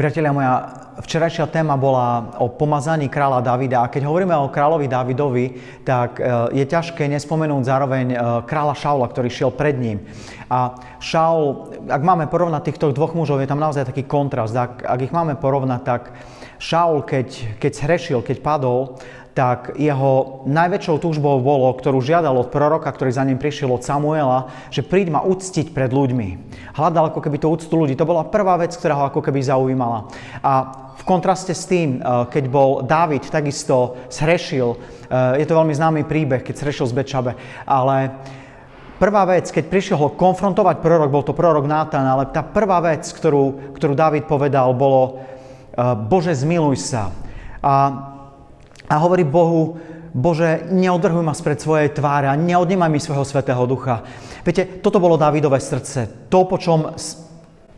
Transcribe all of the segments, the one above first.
Priatelia, moja včerajšia téma bola o pomazaní kráľa Davida a keď hovoríme o kráľovi Davidovi, tak e, je ťažké nespomenúť zároveň e, kráľa Šaula, ktorý šiel pred ním. A Šaul, ak máme porovnať týchto dvoch mužov, je tam naozaj taký kontrast. Ak, ak ich máme porovnať, tak Šaul, keď, keď zhrešil, keď padol, tak jeho najväčšou túžbou bolo, ktorú žiadal od proroka, ktorý za ním prišiel od Samuela, že príď ma uctiť pred ľuďmi. Hľadal ako keby tú úctu ľudí. To bola prvá vec, ktorá ho ako keby zaujímala. A v kontraste s tým, eh, keď bol Dávid takisto zhrešil, eh, je to veľmi známy príbeh, keď zhrešil z Bečabe, ale prvá vec, keď prišiel ho konfrontovať prorok, bol to prorok Nátan, ale tá prvá vec, ktorú, ktorú Dávid povedal, bolo eh, Bože, zmiluj sa. A a hovorí Bohu, Bože, neodrhuj ma spred svojej tváre a neodnemaj mi svojho svetého ducha. Viete, toto bolo Dávidové srdce. To, po čom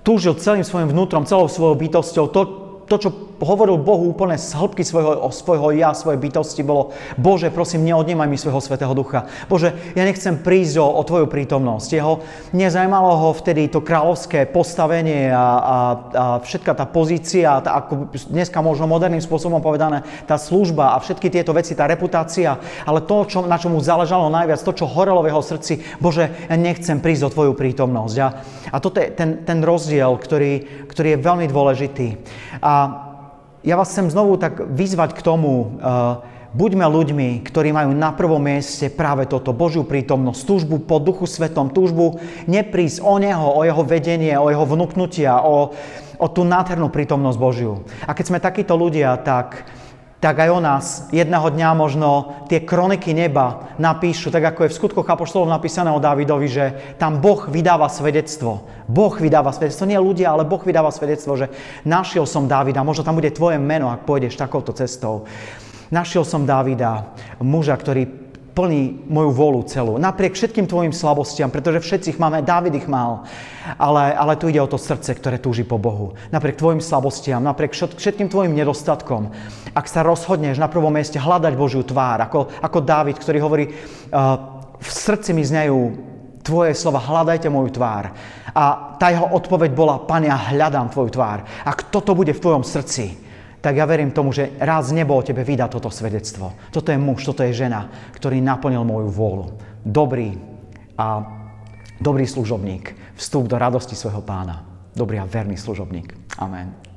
túžil celým svojim vnútrom, celou svojou bytosťou, to, to, čo hovoril Bohu úplne z hĺbky svojho, svojho ja, svojej bytosti, bolo Bože, prosím, neodnímaj mi svojho Svetého Ducha. Bože, ja nechcem prísť o, o Tvoju prítomnosť. Jeho nezajímalo ho vtedy to kráľovské postavenie a, a, a všetka tá pozícia, tá, ako dneska možno moderným spôsobom povedané, tá služba a všetky tieto veci, tá reputácia, ale to, čo, na čo mu záležalo najviac, to, čo horelo v jeho srdci, Bože, ja nechcem prísť o Tvoju prítomnosť. A, a toto je ten, ten rozdiel, ktorý, ktorý je veľmi dôležitý. A ja vás chcem znovu tak vyzvať k tomu, uh, buďme ľuďmi, ktorí majú na prvom mieste práve toto Božiu prítomnosť, túžbu po Duchu Svetom, túžbu neprísť o Neho, o Jeho vedenie, o Jeho vnúknutia, o, o tú nádhernú prítomnosť Božiu. A keď sme takíto ľudia, tak tak aj o nás jedného dňa možno tie kroniky neba napíšu, tak ako je v skutkoch Apoštolov napísané o Dávidovi, že tam Boh vydáva svedectvo. Boh vydáva svedectvo, nie ľudia, ale Boh vydáva svedectvo, že našiel som Dávida, možno tam bude tvoje meno, ak pôjdeš takouto cestou. Našiel som Dávida, muža, ktorý plní moju volu celú. Napriek všetkým tvojim slabostiam, pretože všetci ich máme, Dávid ich mal. Ale, ale tu ide o to srdce, ktoré túži po Bohu. Napriek tvojim slabostiam, napriek všetkým tvojim nedostatkom. Ak sa rozhodneš na prvom mieste hľadať Božiu tvár, ako, ako Dávid, ktorý hovorí, uh, v srdci mi znejú tvoje slova, hľadajte moju tvár. A tá jeho odpoveď bola, Pane, ja hľadám tvoju tvár. Ak toto bude v tvojom srdci, tak ja verím tomu, že raz nebo o tebe vydá toto svedectvo. Toto je muž, toto je žena, ktorý naplnil moju vôľu. Dobrý a dobrý služobník. Vstup do radosti svojho pána. Dobrý a verný služobník. Amen.